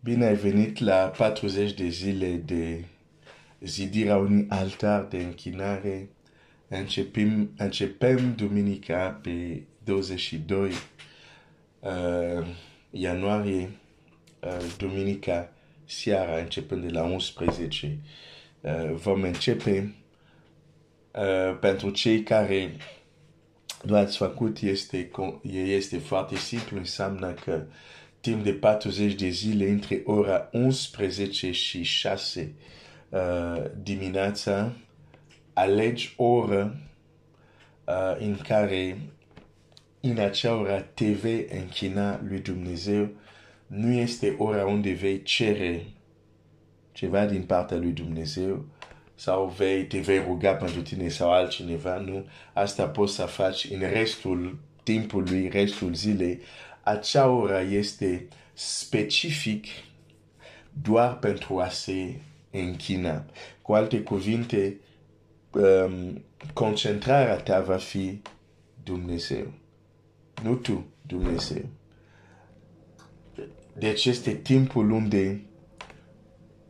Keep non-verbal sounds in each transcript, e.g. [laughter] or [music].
Bine ai venit la 40 de zile de zidirea unui altar de închinare. Începem, începem duminica pe 22 uh, ianuarie, uh, duminica seara, începând de la 11. Uh, vom începe uh, pentru cei care nu ați făcut este, este foarte simplu, înseamnă că timp de 40 de zile între ora 11 și 6 uh, dimineața, alegi oră uh, în care în acea ora te vei închina lui Dumnezeu, nu este ora unde vei cere ceva din partea lui Dumnezeu sau vei, te vei ruga pentru tine sau altcineva, nu? Asta poți să faci în restul timpului, restul zilei, acea ora este specific doar pentru a se închina. Cu alte cuvinte, um, concentrarea ta va fi Dumnezeu. Nu tu, Dumnezeu. Deci este timpul unde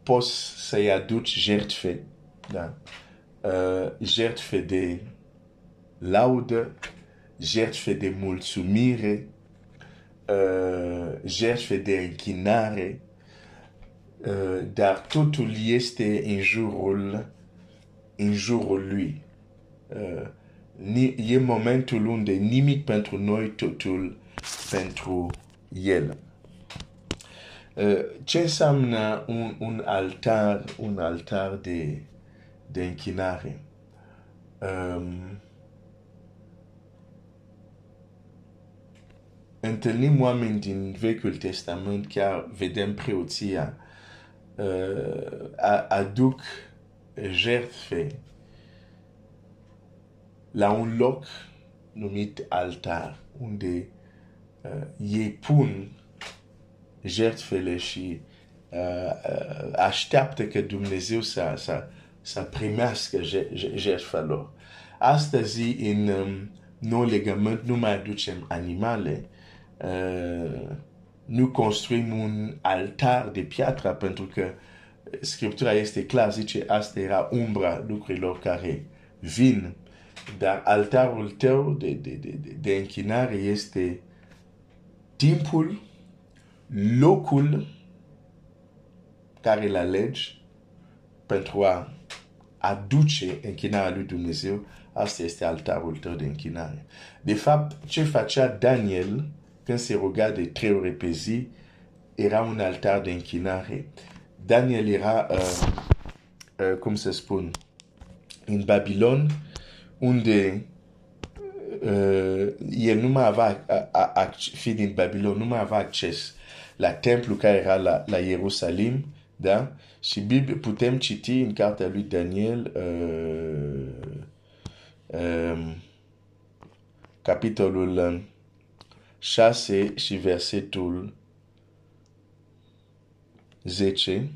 poți să-i aduci jertfe, da? Uh, jertfe de laudă, jertfe de mulțumire, uh, jertfe de închinare, uh, dar totul este în jurul, în jurul lui. Uh, ni, e momentul unde nimic pentru noi, totul pentru el. Uh, ce înseamnă un, un altar, un altar de, de închinare? Um, întâlnim oameni din Vechiul Testament, chiar vedem preoția, uh, aduc jertfe la un loc numit altar, unde uh, ei pun jertfele și uh, uh, așteaptă că Dumnezeu să, să, să primească jertfa lor. Astăzi, în um, nou legământ, nu mai aducem animale, uh, nu construim un altar de piatră pentru că Scriptura este clar, zice, asta era umbra lucrurilor care vin, dar altarul tău de, de, de, de, de închinare este timpul, locul care îl alegi pentru a aduce închinarea lui Dumnezeu, asta este altarul tău de închinare. De fapt, ce facea Daniel când se ruga de trei ore pe zi, era un altar de. Daniel era, uh, uh, cum se spun, în Babilon, unde avea, fi din Babilon, nu la templu care era la, la Ierusalim, lui Daniel uh, uh, capitolul 6 și versetul 10,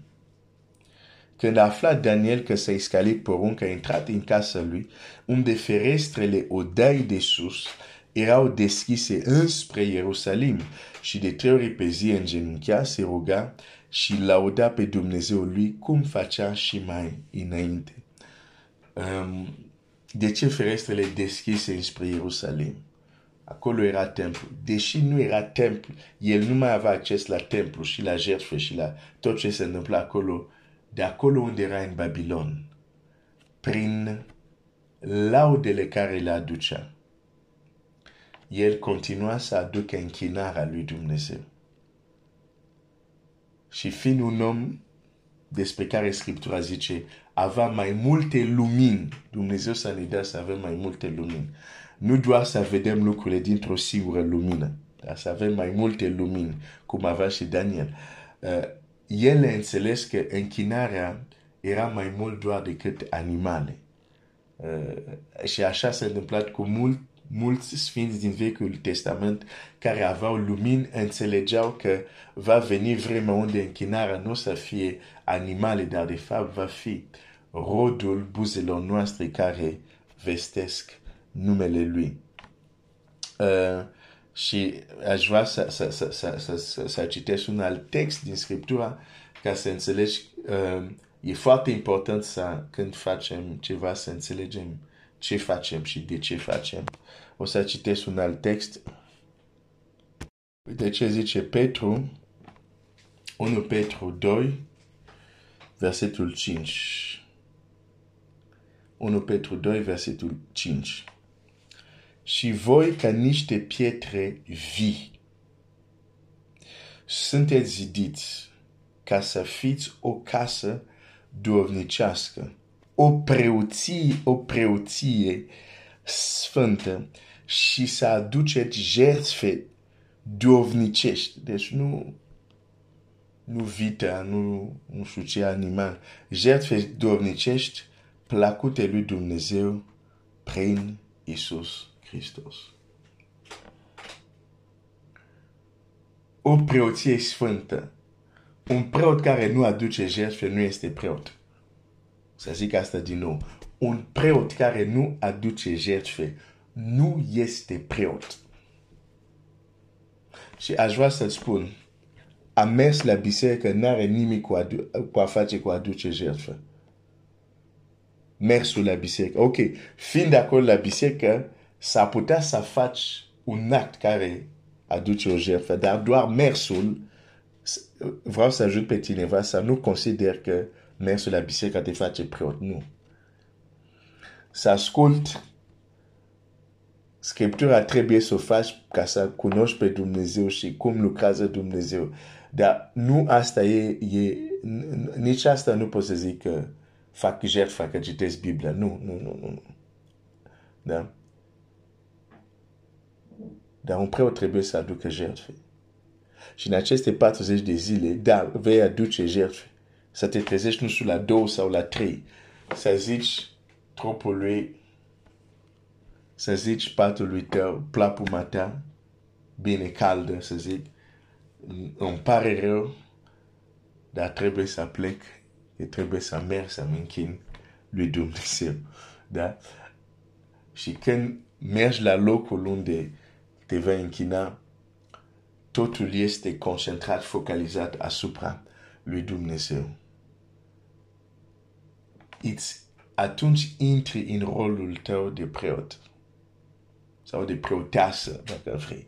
când a aflat Daniel că s-a escalit porunca, a intrat în casa lui, unde ferestrele odai de sus erau deschise înspre Ierusalim și de trei ori pe zi genunchea, se ruga și lauda pe Dumnezeu lui cum facea și mai înainte. Um, de ce ferestrele deschise înspre Ierusalim? Acolo era templu. Deși nu era templu, el nu mai avea acces la templu și la jertfe și la tot ce se întâmpla acolo, de acolo unde era în Babilon, prin laudele care le aducea, el continua să aducă închinarea lui Dumnezeu. Și fiind un om despre care Scriptura zice, avea mai multe lumini, Dumnezeu să ne dea să avem mai multe lumini nu doar să vedem lucrurile dintr-o singură lumină, dar să avem mai multe lumini, cum avea și Daniel. Uh, el a înțeles că închinarea era mai mult doar decât animale. Uh, și așa s-a întâmplat cu mult, mulți sfinți din Vechiul Testament care aveau lumini, înțelegeau că va veni vremea unde închinarea nu o să fie animale, dar de fapt va fi rodul buzelor noastre care vestesc numele lui. Uh, Și aș vrea să, să, să, să, să, să, să citesc un alt text din Scriptura ca să înțelegi. Uh, e foarte important să, când facem ceva, să înțelegem ce facem și de ce facem. O să citesc un alt text. Uite ce zice Petru, 1 Petru 2, versetul 5. 1 Petru 2, versetul 5 și voi ca niște pietre vii. Sunteți zidiți ca să fiți o casă duovnicească, o preoție, o preoție sfântă și să aduceți jertfe duovnicești. Deci nu, nu vita, nu, nu știu ce animal. Jertfe duovnicești plăcute lui Dumnezeu prin Isus Hristos. O preoție sfântă. Un preot care nu aduce jertfe nu este preot. Să zic asta din nou. Un preot care nu aduce jertfe nu este preot. Și aș vrea să spun, a mers la biserică n-are nimic cu, cu a face cu a aduce jertfe. Mersul la biserică. Ok, fiind acolo la biserică, s-ar putea să faci un act care aduce o jertfă, dar doar mersul, vreau să ajut pe cineva să nu consider că mersul la biserică te face preot, nu. Să ascult Scriptura trebuie să o faci ca să cunoști pe Dumnezeu și cum lucrează Dumnezeu. Dar nu asta e, e nici asta nu pot să zic că fac jertfa că citesc Biblia. Nu, nu, nu, nu. Da? Dar un preot trebuie să aducă jertfe. Și în aceste 40 de zile, da, vei aduce jertfe. Să te trezești nu știu la două sau la trei. Să zici trupului, să zici patului tău, plapuma ta, bine caldă, să zic, îmi pare rău, dar trebuie să plec, e trebuie să merg să mă închin lui Dumnezeu. Da? Și când mergi la locul unde te vei închina, totul este concentrat, focalizat asupra lui Dumnezeu. It's, atunci intri în rolul tău de preot sau de preotasă, dacă vrei.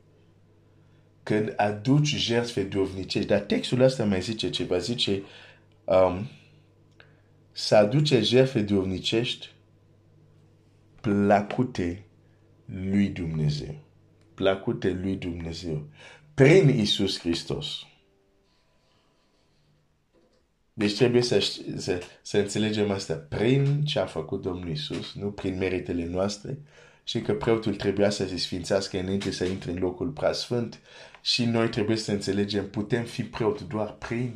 Când aduci jertfe dovnicești, dar textul ăsta mai zice ceva, zice um, să aduce jertfe dovnicești plăcute lui Dumnezeu plăcute lui Dumnezeu. Prin Isus Hristos. Deci trebuie să, să, să înțelegem asta. Prin ce a făcut Domnul Isus, nu prin meritele noastre, și că preotul trebuia să se sfințească înainte să intre în locul preasfânt și noi trebuie să înțelegem, putem fi preot doar prin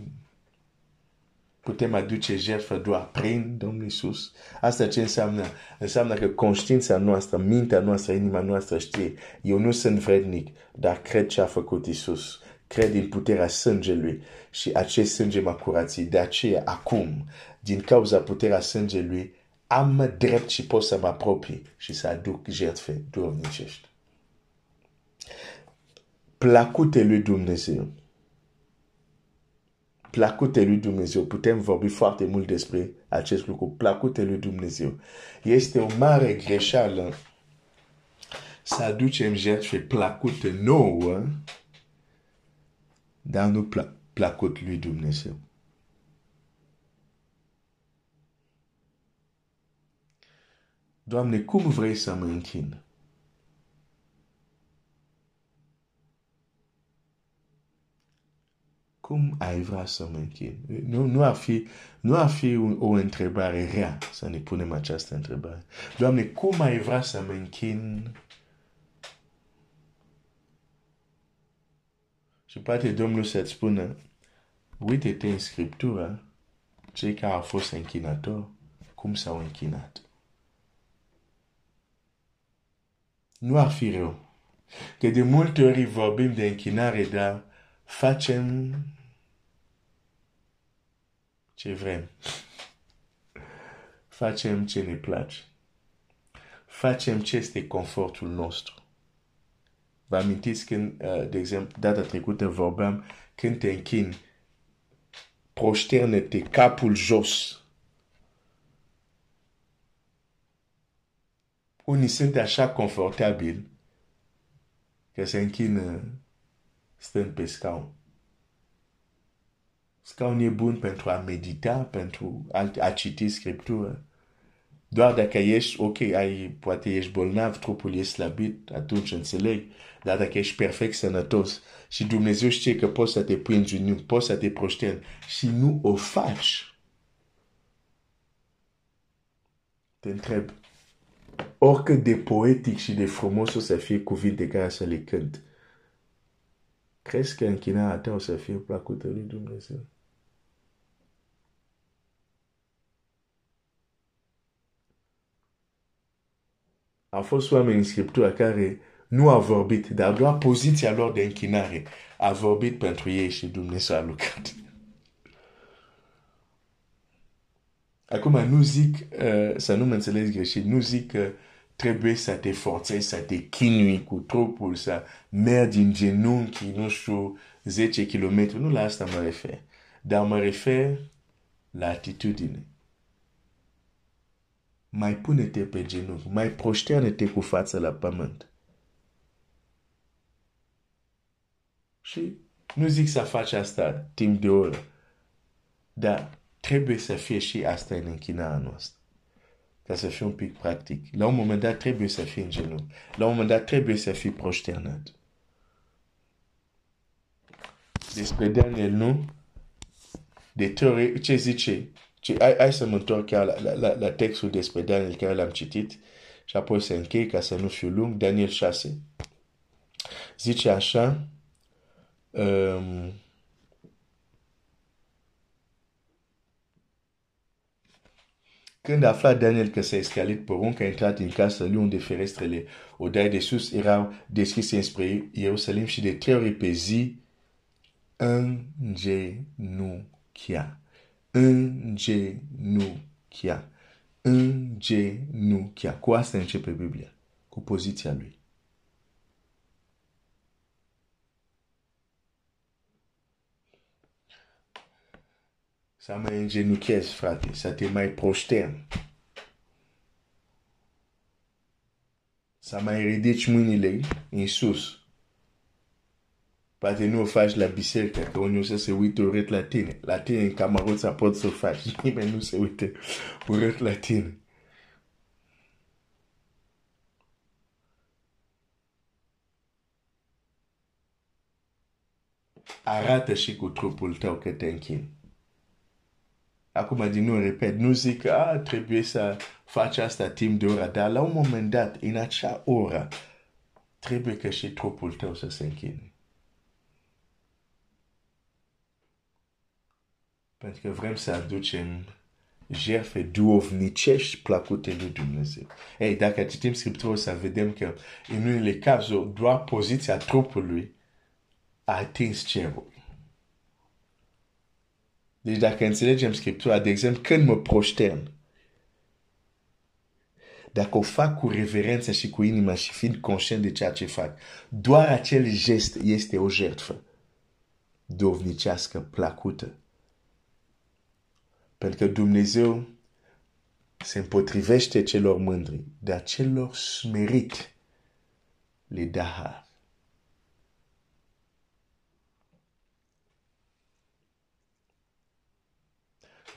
putem aduce jertfă doar prin Domnul Isus. Asta ce înseamnă? Înseamnă că conștiința noastră, mintea noastră, inima noastră știe, eu nu sunt vrednic, dar cred ce a făcut Isus. Cred în puterea sângelui și acest sânge m-a curățit. De aceea, acum, din cauza puterea sângelui, am drept și pot să mă apropii și să aduc jertfe duhovnicești. Placute lui Dumnezeu placute lui Dumnezeu. Putem vorbi foarte mult despre acest lucru. Placute lui Dumnezeu. Este o mare greșeală să aducem jertfe placute nouă, dar nu pla placut lui Dumnezeu. Doamne, cum vrei să mă închin? Cum ai vrea să mă închin? Nu, nu, ar fi, nu ar fi o, o întrebare rea să ne punem această întrebare. Doamne, cum ai vrea să mă închin? Și poate Domnul să-ți spună, uite-te în Scriptură, cei care au fost închinatori, cum s-au închinat. Nu ar fi rău. Că de multe ori vorbim de închinare, dar facem ce vrem. Facem ce ne place. Facem ce este confortul nostru. Vă amintiți când, uh, de exemplu, data trecută vorbeam, când te închini, prosterne-te capul jos. Unii sunt așa confortabili că se închină stând pe scaun. Scaun e bun pentru a medita, pentru a citi scriptură. Doar dacă ești, ok, ai, poate ești bolnav, trupul e slabit, atunci înțeleg. Dar dacă ești perfect sănătos și Dumnezeu știe că poți să te pui în genunchi, poți să te proșteni și nu o faci, te întreb, oricât de poetic și de frumos o să fie cuvinte care să le cânt, crezi că închinarea ta o să fie plăcută lui Dumnezeu? Au fost oameni în Scriptură care nu au vorbit, dar doar poziția lor de închinare a vorbit pentru ei și Dumnezeu a lucrat. Acum nu zic, uh, să nu mă înțeles greșit, nu zic că trebuie să te forțezi, să te chinui cu trupul, să mergi în genunchi, nu știu, 10 km. Nu la asta mă refer. Dar mă refer la atitudine mai pune-te pe genunchi, mai proșteană-te cu fața la pământ. Și nu zic să faci asta timp de oră, dar trebuie să fie și asta în închinarea noastră. Ca să fie un pic practic. La un moment dat trebuie să fii în genunchi. La un moment dat trebuie să fii proșternat. Despre Daniel, nu? De teorie, ce zice? Și hai, hai să mă întorc chiar la, la, la, la textul despre Daniel care l-am citit și apoi să închei ca să nu fiu lung. Daniel 6. Zice așa, um, Când a aflat Daniel că s-a escalit porunc, a intrat în casă lui unde ferestrele odai de sus erau deschise spre Ierusalim și de trei ori pe zi îngenuchea îngenuchia. Îngenuchia. Cu asta începe Biblia. Cu poziția lui. Să mai îngenuchezi, frate, să te mai prostern. Să mai ridici mâinile în sus. Poate nu o faci la biserică, că unii o să se uite urât la tine. La tine în camaroța poți să o faci. [laughs] Nimeni nu se uite urât la tine. Arată și cu trupul tău că te închini. Acum din nou repet, nu zic că a, trebuie să faci asta timp de oră, dar la un moment dat, în acea oră, trebuie că și trupul tău să se închine. Pentru că vrem să aducem jertfe duovnicești plăcute lui Dumnezeu. Ei, dacă citim Scriptura, să vedem că în unele cazuri doar poziția trupului a atins cerul. Deci dacă înțelegem Scriptura, de exemplu, când mă proștern, dacă o fac cu reverență și cu inima și fiind conștient de ceea ce fac, doar acel gest este o jertfă dovnicească, plăcută. Pentru că Dumnezeu se împotrivește celor mândri, dar celor smerit le dă har.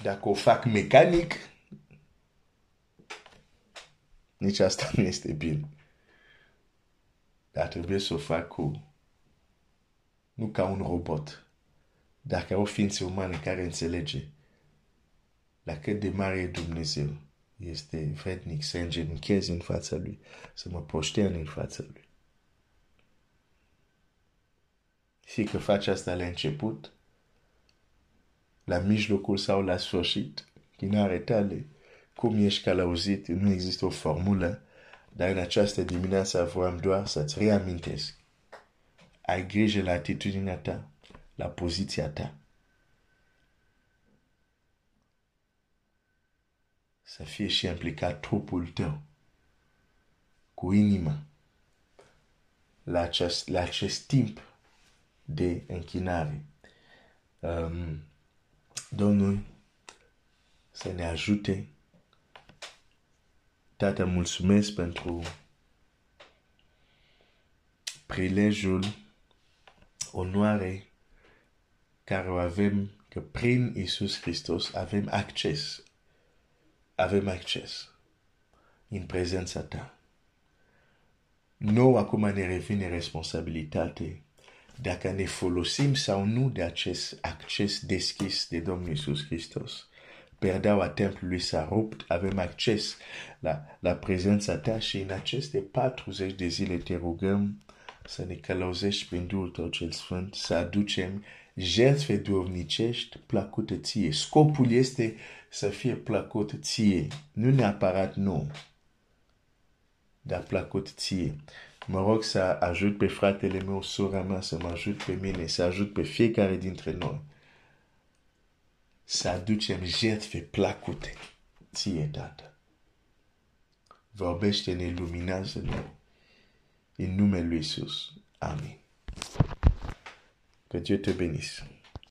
Dacă o fac mecanic, nici asta nu este bine. Dar trebuie să o fac cu, nu ca un robot, dar ca o ființă umană care înțelege la cât de mare e Dumnezeu, este vrednic să îngenunchez în fața Lui, să mă prostern în fața Lui. Fie că faci asta la început, la mijlocul sau la sfârșit, chinare tale, cum ești călăuzit, nu există o formulă, dar în această dimineață vreau doar să-ți reamintesc. Ai grijă la atitudinea ta, la poziția ta. Să fie și implicat trupul tău cu inima la acest, la acest timp de închinare. Um, Domnul să ne ajute. Tată, mulțumesc pentru prilejul, onoare care o avem că prin Isus Hristos avem acces. Avem acces în prezența ta. Nou acum ne revine responsabilitate dacă ne folosim sau nu de acest acces deschis de Domnul Isus Hristos. Perdeaua templului s-a rupt, avem acces la, la prezența ta și în aceste 40 de zile te rugăm să ne călăuzești prin Duhul tău cel Sfânt, să aducem jertfe duovnicești plăcute ție. Scopul este să fie plăcut ție, nu neapărat nou, dar plăcut ție. Mă rog să ajut pe fratele meu, sora mea, să mă ajut pe mine, să ajut pe fiecare dintre noi. Să aducem jertfe plăcute ție, Tată. Vorbește-ne, luminează-ne. În numele lui Isus. Amin. Que Dieu te bénisse.